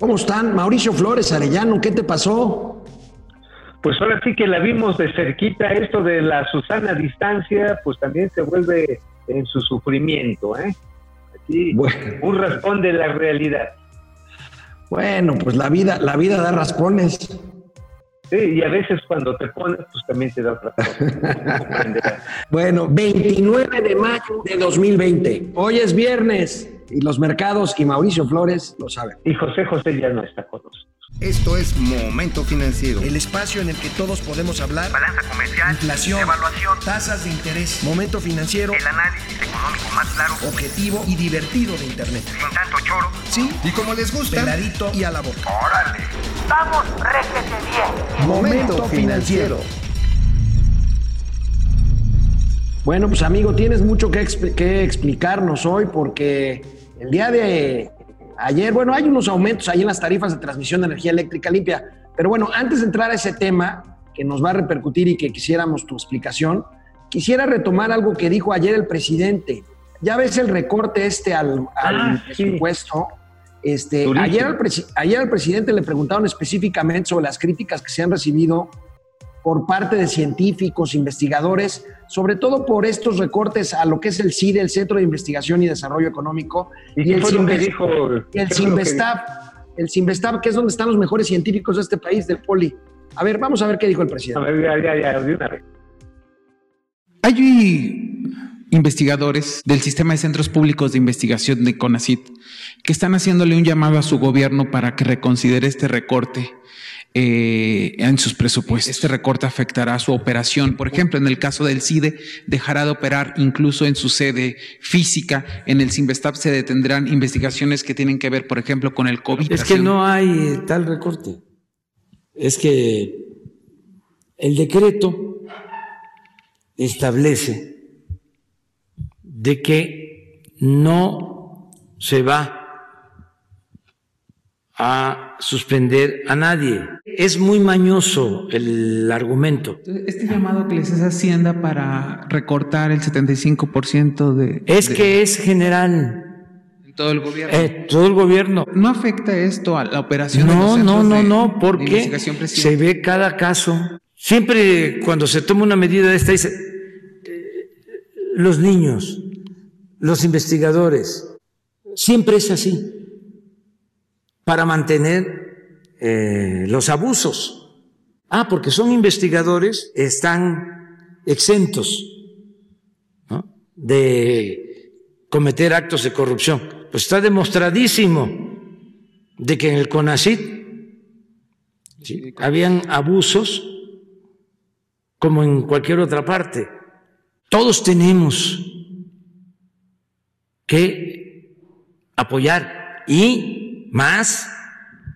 ¿Cómo están? Mauricio Flores Arellano, ¿qué te pasó? Pues ahora sí que la vimos de cerquita, esto de la Susana distancia, pues también se vuelve en su sufrimiento, ¿eh? Aquí un raspón de la realidad. Bueno, pues la vida, la vida da raspones. Sí, y a veces cuando te pones, pues también te da otra bueno, 29 de mayo de 2020. Hoy es viernes y los mercados y Mauricio Flores lo saben. Y José José ya no está con nosotros. Esto es Momento Financiero. El espacio en el que todos podemos hablar. Balanza comercial. Inflación. Evaluación. Tasas de interés. Momento Financiero. El análisis económico más claro. Objetivo y divertido de Internet. Sin tanto choro. Sí. Y como les gusta. Peladito y a la boca. ¡Órale! ¡Vamos, réjete bien! Momento Financiero. Bueno, pues amigo, tienes mucho que, que explicarnos hoy porque el día de Ayer, bueno, hay unos aumentos ahí en las tarifas de transmisión de energía eléctrica limpia, pero bueno, antes de entrar a ese tema que nos va a repercutir y que quisiéramos tu explicación, quisiera retomar algo que dijo ayer el presidente. Ya ves el recorte este al, ah, presupuesto. Este, ayer, al ayer al presidente le preguntaron específicamente sobre las críticas que se han recibido por parte de científicos, investigadores, sobre todo por estos recortes a lo que es el CIDE, el Centro de Investigación y Desarrollo Económico, y, el, dijo, el CINVESTAB, el CINVESTAB, que es donde están los mejores científicos de este país, del POLI. A ver, vamos a ver qué dijo el presidente. A ver, ya, ya, de una vez. Hay investigadores del sistema de centros públicos de investigación de CONACIT que están haciéndole un llamado a su gobierno para que reconsidere este recorte eh, en sus presupuestos. Este recorte afectará su operación. Por ejemplo, en el caso del CIDE, dejará de operar incluso en su sede física. En el CINVESTAP se detendrán investigaciones que tienen que ver, por ejemplo, con el COVID. Es que no hay tal recorte. Es que el decreto establece de que no se va a suspender a nadie. Es muy mañoso el argumento. Este llamado que les hace Hacienda para recortar el 75% de... Es que es general. En todo el gobierno. Eh, todo el gobierno. ¿No afecta esto a la operación? No, de los no, no, no, porque se ve cada caso. Siempre cuando se toma una medida de esta, dice, eh, los niños, los investigadores, siempre es así para mantener eh, los abusos. Ah, porque son investigadores, están exentos de cometer actos de corrupción. Pues está demostradísimo de que en el CONACIT habían abusos como en cualquier otra parte. Todos tenemos que apoyar y más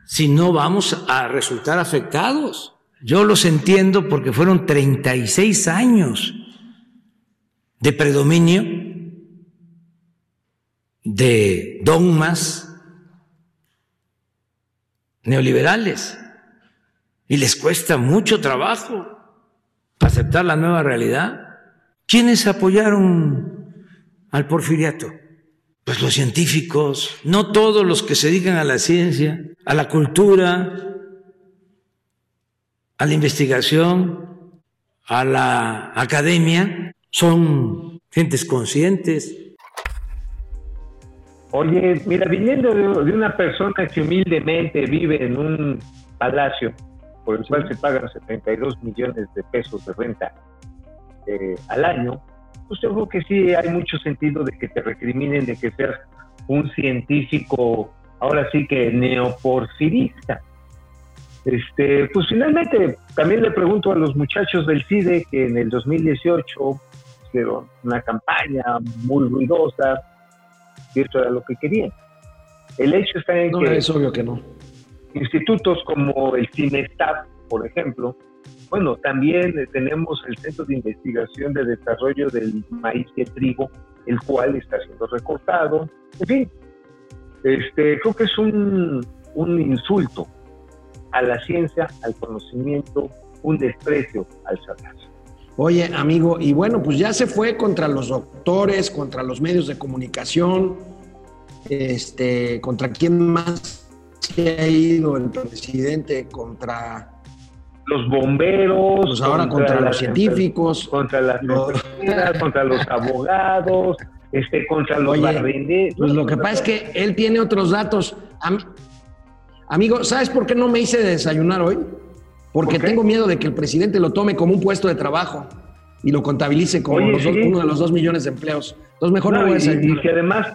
si no vamos a resultar afectados. Yo los entiendo porque fueron 36 años de predominio de dogmas neoliberales y les cuesta mucho trabajo aceptar la nueva realidad. ¿Quiénes apoyaron al porfiriato? Pues los científicos, no todos los que se dedican a la ciencia, a la cultura, a la investigación, a la academia, son gentes conscientes. Oye, mira, viniendo de, una persona que humildemente vive en un palacio por el cual se pagan 72 millones de pesos de renta eh, al año, pues yo creo que sí hay mucho sentido de que te recriminen de que seas un científico, ahora sí que neoporfirista. Este, pues finalmente también le pregunto a los muchachos del CIDE que en el 2018 hicieron una campaña muy ruidosa, y esto era lo que querían. El hecho está en que... Es obvio que no. Institutos como el CINESTAP, por ejemplo, bueno, también eh, tenemos el Centro de Investigación de Desarrollo del Maíz el Trigo, el cual está siendo recortado. En fin, este, creo que es un, un insulto a la ciencia, al conocimiento, un desprecio al saber. Oye, amigo, y bueno, pues ya se fue contra los doctores, contra los medios de comunicación, este, contra quién más se ha ido el presidente contra los bomberos, pues ahora contra, los científicos, contra las contra los abogados, este, contra los Oye, Pues lo que pasa es que él tiene otros datos. amigo, ¿sabes por qué no me hice desayunar hoy? Porque tengo miedo de que el presidente lo tome como un puesto de trabajo y lo contabilice como uno de los dos millones de empleos. Entonces mejor no, voy a desayunar. Y que además,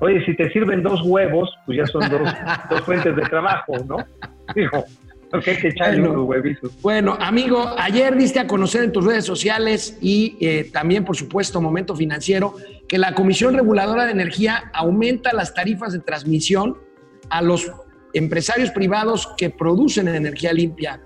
oye, si te sirven dos huevos, pues ya son dos, dos fuentes de trabajo, ¿no? Dijo, bueno, amigo, ayer diste a conocer en tus redes sociales y eh, también, por supuesto, Momento Financiero, que la Comisión Reguladora de Energía aumenta las tarifas de transmisión a los empresarios privados que producen energía limpia,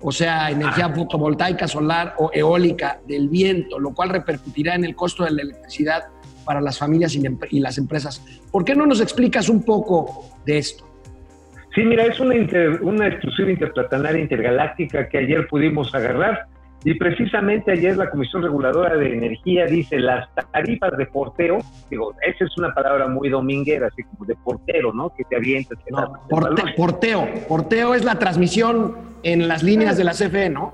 o sea, energía fotovoltaica, solar o eólica del viento, lo cual repercutirá en el costo de la electricidad para las familias y las empresas. ¿Por qué no nos explicas un poco de esto? Sí, mira, es una, una exclusiva interplatanaria intergaláctica que ayer pudimos agarrar y precisamente ayer la Comisión Reguladora de Energía dice las tarifas de porteo, digo, esa es una palabra muy dominguera, así como de portero, ¿no? Que te avientas. no, porteo, porteo es la transmisión en las líneas de la CFE, ¿no?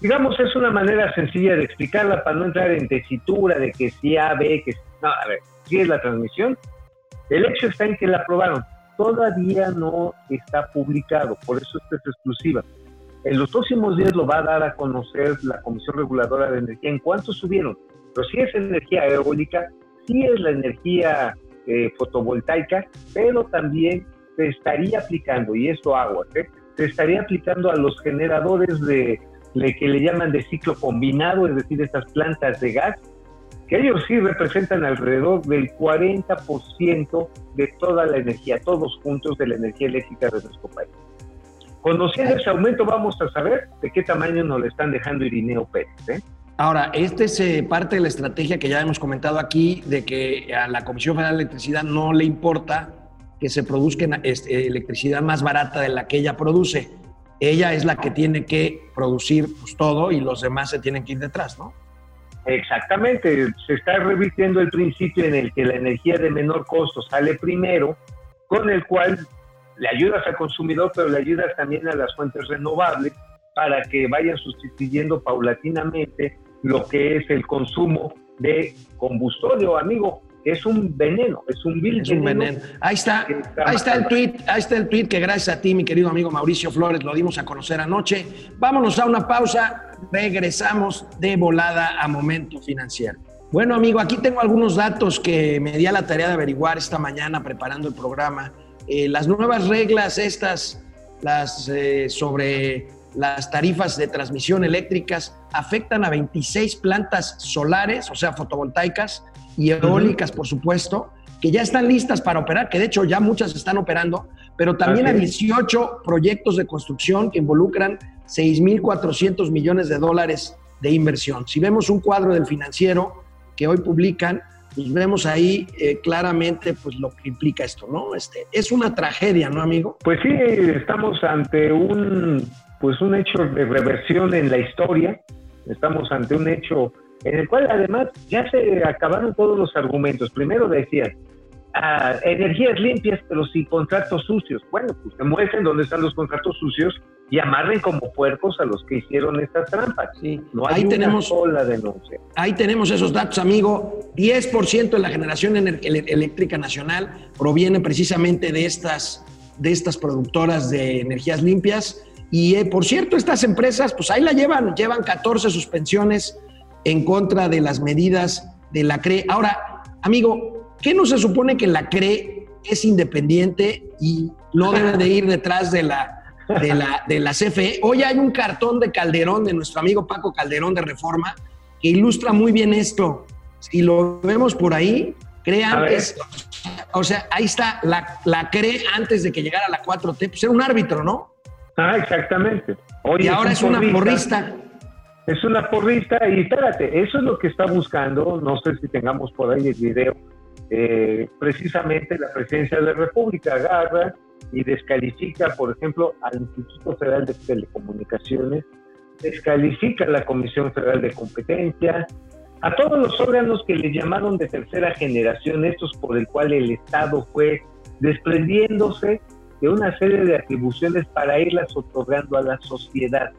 Digamos, es una manera sencilla de explicarla para no entrar en tesitura de que sí A, B, que no, a ver, sí es la transmisión. El hecho está en que la aprobaron todavía no está publicado, por eso esta es exclusiva. En los próximos días lo va a dar a conocer la Comisión Reguladora de Energía en cuánto subieron. Pero si es energía eólica, si es la energía eh, fotovoltaica, pero también se estaría aplicando, y esto agua, ¿eh? se estaría aplicando a los generadores de, de, que le llaman de ciclo combinado, es decir, estas plantas de gas, que ellos sí representan alrededor del 40% de toda la energía, todos juntos de la energía eléctrica de nuestro país. Conociendo ese aumento vamos a saber de qué tamaño nos le están dejando Irineo Pérez. ¿eh? Ahora, este es eh, parte de la estrategia que ya hemos comentado aquí, de que a la Comisión Federal de Electricidad no le importa que se produzca este, electricidad más barata de la que ella produce. Ella es la que tiene que producir pues, todo y los demás se tienen que ir detrás, ¿no? Exactamente, se está revirtiendo el principio en el que la energía de menor costo sale primero, con el cual le ayudas al consumidor, pero le ayudas también a las fuentes renovables para que vayan sustituyendo paulatinamente lo que es el consumo de combustible, amigo es un veneno, es un vil es Un veneno. Ahí está, ahí está el tweet, ahí está el tweet que gracias a ti, mi querido amigo Mauricio Flores, lo dimos a conocer anoche. Vámonos a una pausa, regresamos de volada a Momento Financiero. Bueno, amigo, aquí tengo algunos datos que me di a la tarea de averiguar esta mañana preparando el programa. Eh, las nuevas reglas estas, las eh, sobre las tarifas de transmisión eléctricas afectan a 26 plantas solares, o sea, fotovoltaicas, y eólicas, por supuesto, que ya están listas para operar, que de hecho ya muchas están operando, pero también a 18 proyectos de construcción que involucran 6.400 millones de dólares de inversión. Si vemos un cuadro del financiero que hoy publican, pues vemos ahí eh, claramente pues lo que implica esto, ¿no? Este, es una tragedia, ¿no, amigo? Pues sí, estamos ante un pues un hecho de reversión en la historia, estamos ante un hecho en el cual además ya se acabaron todos los argumentos. Primero decían, ah, energías limpias, pero sin contratos sucios. Bueno, pues se muestren dónde están los contratos sucios y amarren como puercos a los que hicieron estas trampas. Sí. No hay ahí tenemos, sola denuncia. Ahí tenemos esos datos, amigo. 10% de la generación eléctrica nacional proviene precisamente de estas, de estas productoras de energías limpias. Y eh, por cierto, estas empresas, pues ahí la llevan, llevan 14 suspensiones en contra de las medidas de la CRE. Ahora, amigo, ¿qué no se supone que la CRE es independiente y no debe de ir detrás de la, de la, de la CFE? Hoy hay un cartón de Calderón, de nuestro amigo Paco Calderón de Reforma, que ilustra muy bien esto. Si lo vemos por ahí, CRE antes, o sea, ahí está, la, la CRE antes de que llegara la 4T, pues era un árbitro, ¿no? Ah, exactamente. Hoy y ahora es una porrista es una porrista y espérate, eso es lo que está buscando, no sé si tengamos por ahí el video, eh, precisamente la presidencia de la República agarra y descalifica, por ejemplo, al Instituto Federal de Telecomunicaciones, descalifica a la Comisión Federal de Competencia, a todos los órganos que le llamaron de tercera generación, estos por el cual el Estado fue desprendiéndose de una serie de atribuciones para irlas otorgando a la sociedad.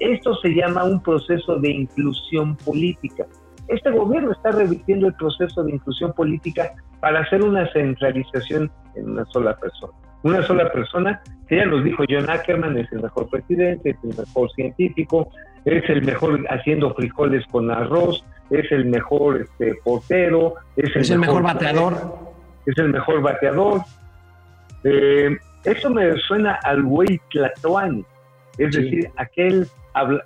Esto se llama un proceso de inclusión política. Este gobierno está revirtiendo el proceso de inclusión política para hacer una centralización en una sola persona. Una sola persona, que ya nos dijo John Ackerman, es el mejor presidente, es el mejor científico, es el mejor haciendo frijoles con arroz, es el mejor este, portero, es el, mejor, bateador. Es el mejor bateador. Eh, eso me suena al güey Tlatoani, es decir, aquel,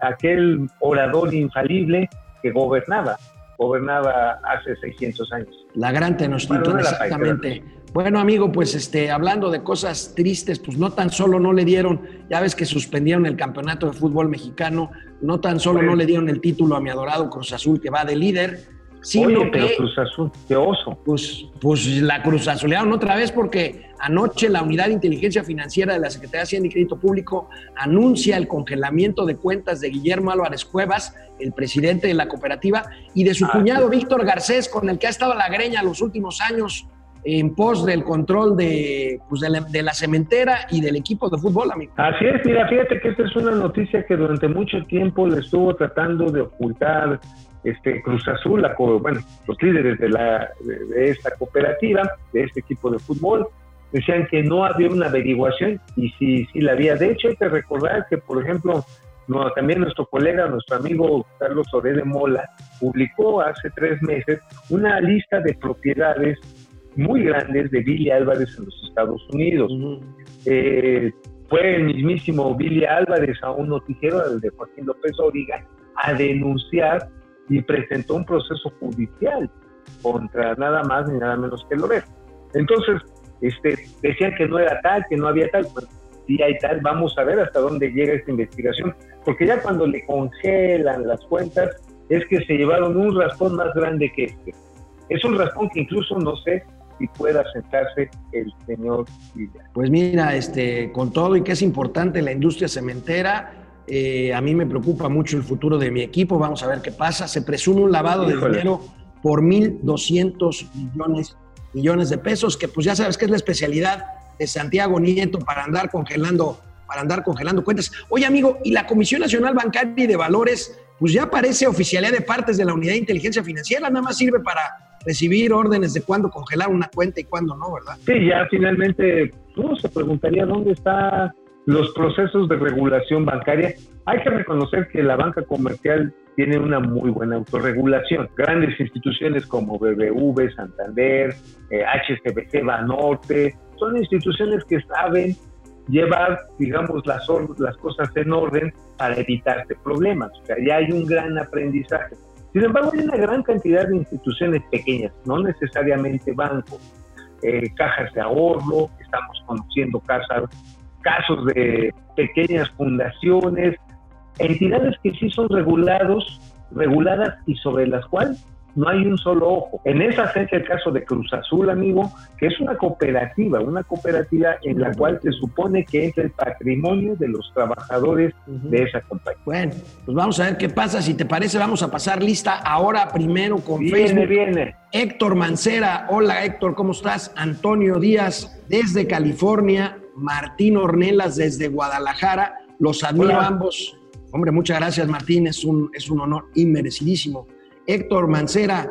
aquel orador infalible que gobernaba, gobernaba hace 600 años. La gran Tenochtitlan, exactamente. Bueno, amigo, pues este, hablando de cosas tristes, pues no tan solo no le dieron, ya ves que suspendieron el campeonato de fútbol mexicano, no tan solo no le dieron el título a mi adorado Cruz Azul que va de líder, sino Oye, pero que Cruz Azul, qué oso. pues, pues la Cruz Azulearon otra vez porque anoche la Unidad de Inteligencia Financiera de la Secretaría de Hacienda y Crédito Público anuncia el congelamiento de cuentas de Guillermo Álvarez Cuevas, el presidente de la cooperativa, y de su Ah, cuñado Víctor Garcés, con el que ha estado la greña los últimos años en pos del control de, pues, de, la, de la cementera y del equipo de fútbol, amigo. Así es, mira, fíjate que esta es una noticia que durante mucho tiempo le estuvo tratando de ocultar este Cruz Azul, la, bueno, los líderes de, la, de, esta cooperativa, de este equipo de fútbol, decían que no había una averiguación y sí, sí la había. De hecho, hay que recordar que, por ejemplo, no, también nuestro colega, nuestro amigo Carlos Oré de Mola, publicó hace tres meses una lista de propiedades muy grandes de Billy Álvarez en los Estados Unidos. Eh, fue el mismísimo Billy Álvarez a un noticiero, el de Joaquín López Origa, a denunciar y presentó un proceso judicial contra nada más ni nada menos que Loret. Entonces, este, decían que no era tal, que no había tal, pues sí hay tal, vamos a ver hasta dónde llega esta investigación, porque ya cuando le congelan las cuentas es que se llevaron un raspón más grande que este. Es un raspón que incluso no sé si pueda sentarse el señor Villa. Pues mira, este, con todo y que es importante la industria cementera, eh, a mí me preocupa mucho el futuro de mi equipo. Vamos a ver qué pasa. Se presume un lavado de dinero por 1.200 millones, millones de pesos, que pues ya sabes que es la especialidad de Santiago Nieto para andar congelando, para andar congelando cuentas. Oye, amigo, y la Comisión Nacional Bancaria y de Valores, pues ya parece oficialidad de partes de la Unidad de Inteligencia Financiera, nada más sirve para recibir órdenes de cuándo congelar una cuenta y cuándo no, ¿verdad? Sí, ya finalmente uno se preguntaría dónde están los procesos de regulación bancaria. Hay que reconocer que la banca comercial tiene una muy buena autorregulación. Grandes instituciones como BBV, Santander, eh, HSBC, Banorte, son instituciones que saben llevar, digamos, las, las cosas en orden para evitarse problemas. O sea, ya hay un gran aprendizaje. Sin embargo, hay una gran cantidad de instituciones pequeñas, no necesariamente bancos, eh, cajas de ahorro, estamos conociendo casas, casos de pequeñas fundaciones, entidades que sí son regulados, reguladas y sobre las cuales no hay un solo ojo. En esa agencia el caso de Cruz Azul, amigo, que es una cooperativa, una cooperativa en la cual se supone que es el patrimonio de los trabajadores de esa compañía. Bueno, pues vamos a ver qué pasa. Si te parece, vamos a pasar lista ahora primero con Viene, Facebook. viene. Héctor Mancera, hola Héctor, ¿cómo estás? Antonio Díaz desde California, Martín Ornelas desde Guadalajara, los admiro Hola. ambos. Hombre, muchas gracias Martín, es un, es un honor inmerecidísimo. Héctor Mancera,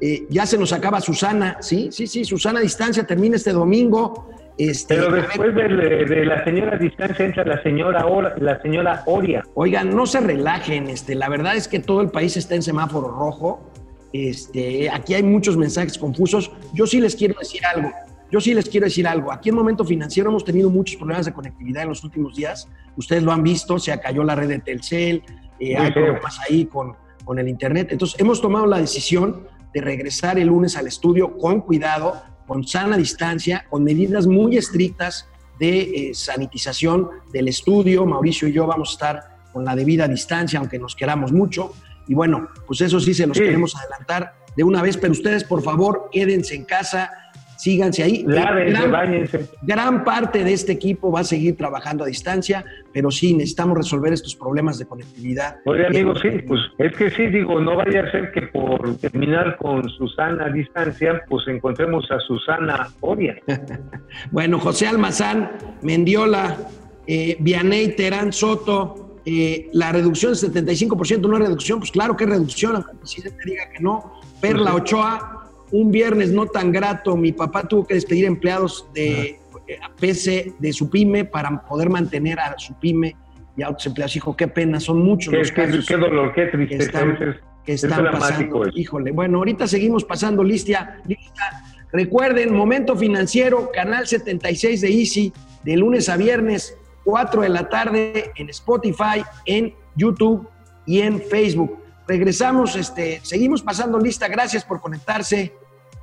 eh, ya se nos acaba Susana, sí, sí, sí, Susana Distancia termina este domingo. Este, Pero después de, de la señora distancia entra la señora Ora- la señora Oria. Oigan, no se relajen, este, la verdad es que todo el país está en semáforo rojo. Este, aquí hay muchos mensajes confusos. Yo sí les quiero decir algo. Yo sí les quiero decir algo. Aquí en Momento Financiero hemos tenido muchos problemas de conectividad en los últimos días. Ustedes lo han visto, se cayó la red de Telcel, eh, hay problemas ahí con, con el Internet. Entonces, hemos tomado la decisión de regresar el lunes al estudio con cuidado, con sana distancia, con medidas muy estrictas de eh, sanitización del estudio. Mauricio y yo vamos a estar con la debida distancia, aunque nos queramos mucho. Y bueno, pues eso sí se los Sí. queremos adelantar de una vez, pero ustedes por favor quédense en casa, síganse ahí. Lávense, gran, gran parte de este equipo va a seguir trabajando a distancia, pero sí necesitamos resolver estos problemas de conectividad. Oye, amigo, sí, pues es que sí, digo, no vaya a ser que por terminar con Susana a distancia, pues encontremos a Susana Oria. bueno, José Almazán, Mendiola, eh, Vianey, Terán, Soto, eh, la reducción es 75%, no es reducción, pues claro que es reducción, aunque el presidente diga que no. Perla Ochoa, un viernes no tan grato, mi papá tuvo que despedir empleados de eh, PC de su pyme para poder mantener a su pyme y a otros empleados. Hijo, qué pena, son muchos Qué, los casos qué dolor, qué que tristeza. están, es- es- que es están pasando. eso. Híjole, bueno, ahorita seguimos pasando lista, lista. Recuerden, Momento Financiero, Canal 76 de Easy, de lunes a viernes, 4 de la tarde, en Spotify, en YouTube y en Facebook. Regresamos, este, seguimos pasando lista. Gracias por conectarse.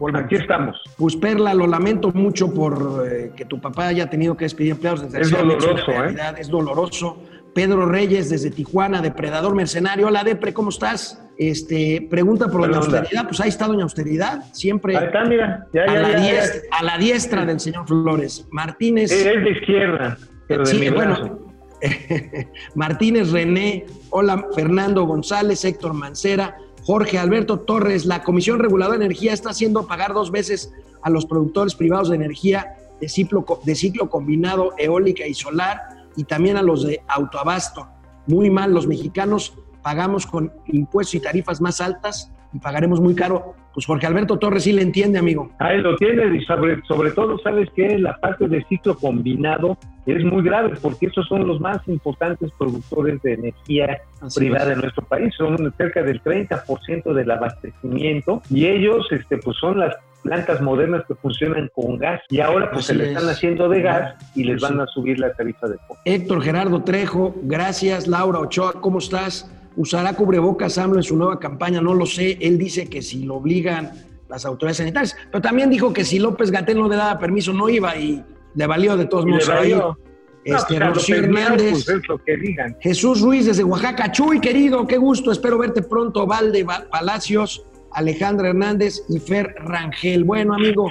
Volvemos. Aquí estamos. Pues Perla, lo lamento mucho por eh, que tu papá haya tenido que despedir empleados. Es Desgraciadamente, doloroso, una ¿eh? realidad, Es doloroso. Pedro Reyes desde Tijuana, depredador mercenario. Hola, Depre, ¿cómo estás? Este, pregunta por Doña Buena onda. Austeridad. Pues ahí está Doña Austeridad, siempre Ahí está, mira. Ya, a, ya, la ya, ya. diestra, a la diestra del señor Flores. Martínez. Es de izquierda, pero de Sí, mi bueno. Martínez René, hola Fernando González, Héctor Mancera, Jorge Alberto Torres, la Comisión Reguladora de Energía está haciendo pagar dos veces a los productores privados de energía de ciclo, de ciclo combinado eólica y solar y también a los de autoabasto. Muy mal, los mexicanos pagamos con impuestos y tarifas más altas y pagaremos muy caro. Pues Jorge Alberto Torres sí le entiende, amigo. Ahí lo tienes y sobre, sobre todo, ¿sabes que La parte de ciclo combinado es muy grave porque esos son los más importantes productores de energía Así privada es. de nuestro país. Son cerca del 30% del abastecimiento y ellos este, pues son las plantas modernas que funcionan con gas y ahora pues Así se le es. están haciendo de gas y les Sí. van a subir la tarifa de costo. Héctor Gerardo Trejo, gracias. Laura Ochoa, ¿cómo estás? ¿Usará cubrebocas AMLO en su nueva campaña? No lo sé. Él dice que si lo obligan las autoridades sanitarias, pero también dijo que si López Gatel no le daba permiso no iba y le valió de todos modos ahí. No, Este, Rocío Hernández, pues, que digan. Jesús Ruiz desde Oaxaca. Chuy, querido, qué gusto. Espero verte pronto. Valde Va- Palacios, Alejandra Hernández y Fer Rangel. Bueno, amigo,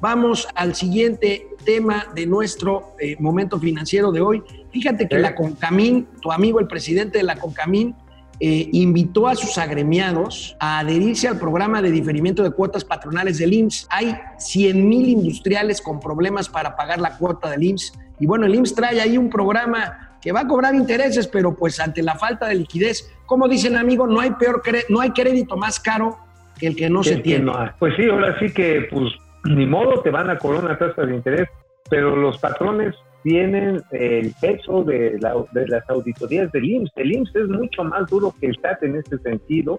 vamos al siguiente tema de nuestro eh, momento financiero de hoy. Fíjate que ¿Eh? la Concamín, tu amigo el presidente de la Concamín, eh, invitó a sus agremiados a adherirse al programa de diferimiento de cuotas patronales del IMSS. Hay 100 mil industriales con problemas para pagar la cuota del IMSS. Y bueno, el IMSS trae ahí un programa que va a cobrar intereses, pero pues ante la falta de liquidez, como dicen amigo, no hay peor no hay crédito más caro que el que no que- se tiene. no. Pues sí, ahora sí que, pues, ni modo, te van a cobrar una tasa de interés, pero los patrones tienen el peso de, la- de las auditorías del IMSS. El IMSS es mucho más duro que el SAT en este sentido.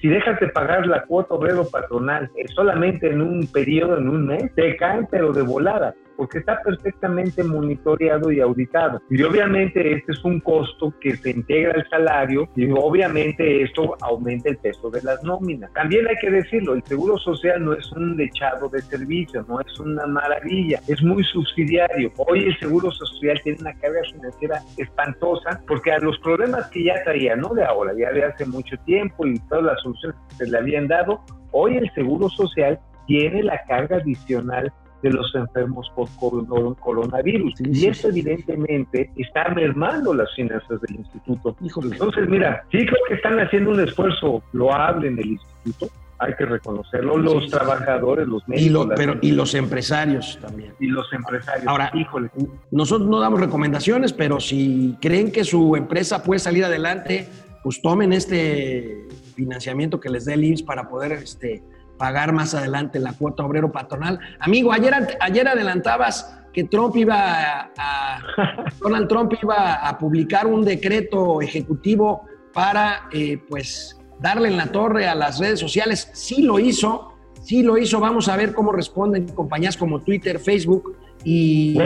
Si dejas de pagar la cuota obrero patronal eh, solamente en un periodo, en un mes, te caen pero de volada, porque está perfectamente monitoreado y auditado. Y obviamente este es un costo que se integra al salario y obviamente esto aumenta el peso de las nóminas. También hay que decirlo, el seguro social no es un dechado de servicio, no es una maravilla, es muy subsidiario. Hoy el seguro social tiene una carga financiera espantosa porque a los problemas que ya traía, no de ahora, ya de hace mucho tiempo y todas las soluciones que se le habían dado, hoy el seguro social tiene la carga adicional de los enfermos por coro- coronavirus. Sí, y eso evidentemente está mermando las finanzas del instituto. Híjole. Entonces, mira, sí creo que están haciendo un esfuerzo loable en el instituto, hay que reconocerlo, los Sí, trabajadores, los médicos, Y, lo- pero, y los empresarios también. y los empresarios. Ahora, híjole, Nosotros no damos recomendaciones, pero si creen que su empresa puede salir adelante, pues tomen este financiamiento que les dé el IMSS para poder este, pagar más adelante la cuota obrero patronal. Amigo, ayer, ayer adelantabas que Trump iba a, a- Donald Trump iba a publicar un decreto ejecutivo para, eh, pues, darle en la torre a las redes sociales. Sí lo hizo, sí lo hizo. Vamos a ver cómo responden compañías como Twitter, Facebook y.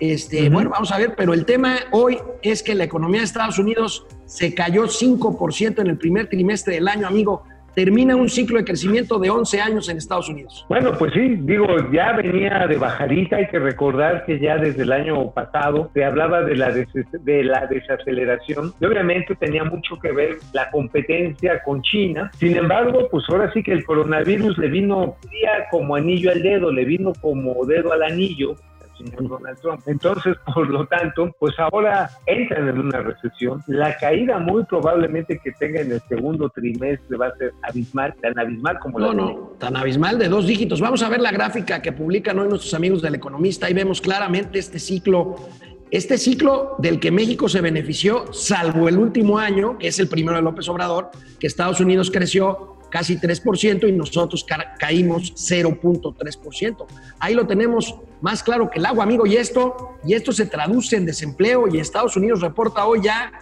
Este, Bueno, vamos a ver, pero el tema hoy es que la economía de Estados Unidos se cayó 5% en el primer trimestre del año, amigo. Termina un ciclo de crecimiento de 11 años en Estados Unidos. Bueno, pues sí, digo, ya venía de bajadita, hay que recordar que ya desde el año pasado se hablaba de la, de la desaceleración y obviamente tenía mucho que ver la competencia con China. Sin embargo, pues ahora sí que el coronavirus le vino como anillo al dedo, le vino como dedo al anillo señor Donald Trump. Entonces, por lo tanto, pues ahora entran en una recesión. La caída muy probablemente que tenga en el segundo trimestre va a ser abismal, tan abismal como no, la... No, no, tan abismal de dos dígitos. Vamos a ver la gráfica que publican hoy nuestros amigos del Economista. Ahí vemos claramente este ciclo este ciclo del que México se benefició, salvo el último año, que es el primero de López Obrador, que Estados Unidos creció casi 3% y nosotros caímos 0.3%. Ahí lo tenemos más claro que el agua, amigo, y esto, y esto se traduce en desempleo y Estados Unidos reporta hoy ya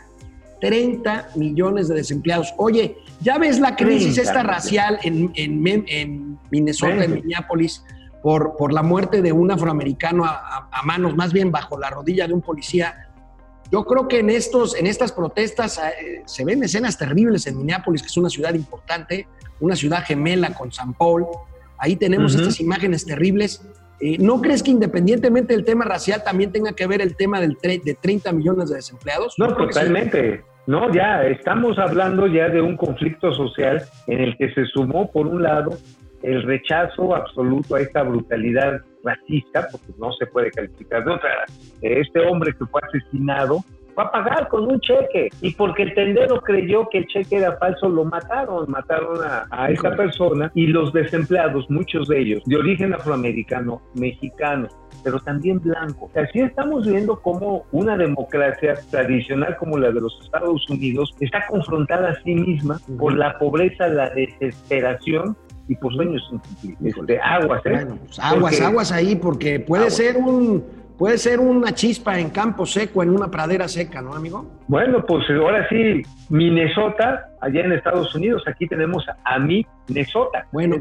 30 millones de desempleados. Oye, ¿ya ves la crisis esta racial en, en, Minnesota, en Minneapolis, por, por, la muerte de un afroamericano a, manos, más bien bajo la rodilla de un policía? Yo creo que en, estos, en estas protestas eh, se ven escenas terribles en Minneapolis, que es una ciudad importante, una ciudad gemela con San Paul. Ahí tenemos estas imágenes terribles. Eh, ¿No crees que independientemente del tema racial también tenga que ver el tema del de 30 millones de desempleados? No, totalmente. No, ya estamos hablando ya de un conflicto social en el que se sumó, por un lado, el rechazo absoluto a esta brutalidad racista, porque no se puede calificar de otra. Este hombre que fue asesinado va a pagar con un cheque. Y porque el tendero creyó que el cheque era falso, lo mataron, mataron a, a esta persona y los desempleados, muchos de ellos, de origen afroamericano, mexicano, pero también blanco. Así estamos viendo cómo una democracia tradicional como la de los Estados Unidos está confrontada a sí misma por la pobreza, la desesperación y por sueños de aguas, ¿eh? Pues, aguas, aguas ahí, porque puede ser un puede ser una chispa en campo seco, en una pradera seca, ¿no, amigo? Bueno, pues ahora sí, Minnesota, allá en Estados Unidos, aquí tenemos a mi Minnesota. Bueno,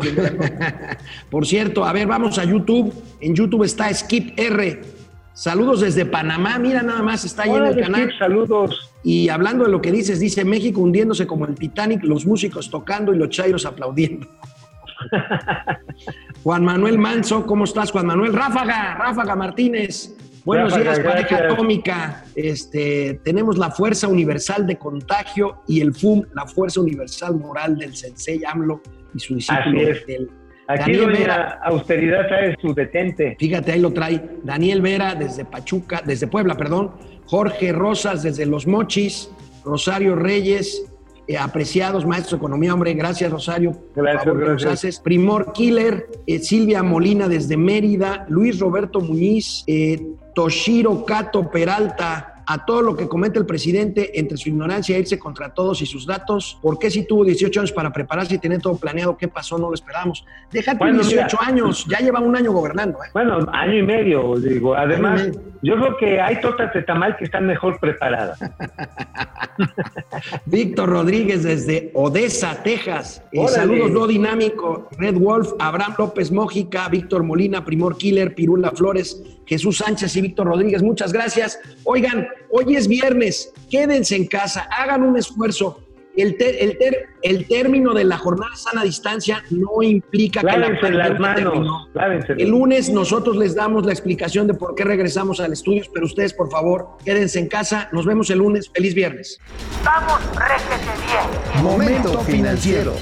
por cierto, a ver, vamos a YouTube. En YouTube está Skip R. Saludos desde Panamá, mira nada más, está ahí en el canal. saludos. Y hablando de lo que dices, dice México hundiéndose como el Titanic, los músicos tocando y los chairos aplaudiendo. Juan Manuel Manso, ¿cómo estás, Juan Manuel? Ráfaga, Ráfaga Martínez. Buenos días, pareja atómica. Este, tenemos la fuerza universal de contagio y el FUM, la fuerza universal moral del Sensei AMLO y su discípulo. Aquí Daniel Vera, austeridad trae su detente. Fíjate, ahí lo trae. Daniel Vera desde Pachuca, desde Puebla, perdón. Jorge Rosas desde Los Mochis. Rosario Reyes, eh, apreciados maestros de economía, hombre, gracias Rosario. Gracias, gracias. Primor Killer, eh, Silvia Molina desde Mérida, Luis Roberto Muñiz, eh, Toshiro Cato Peralta, a todo lo que comete el presidente entre su ignorancia irse contra todos y sus datos. ¿Por qué si tuvo 18 años para prepararse y tener todo planeado? ¿Qué pasó? No lo esperamos. Déjate 18 años, ya lleva un año gobernando. ¿eh? Bueno, año y medio, digo. Además, yo creo que hay tortas de tamal que están mejor preparadas. Víctor Rodríguez desde Odessa, Texas. Eh, saludos, no dinámico. Red Wolf, Abraham López Mójica, Víctor Molina, Primor Killer, Pirula Flores, Jesús Sánchez y Víctor Rodríguez. Muchas gracias. Oigan, Hoy es viernes, quédense en casa, hagan un esfuerzo. El, el, el término de la jornada sana distancia no implica que la las manos, El lunes nosotros les damos la explicación de por qué regresamos al estudio, pero ustedes, por favor, quédense en casa. Nos vemos el lunes. Feliz viernes. Vamos, réjete bien. Momento financiero.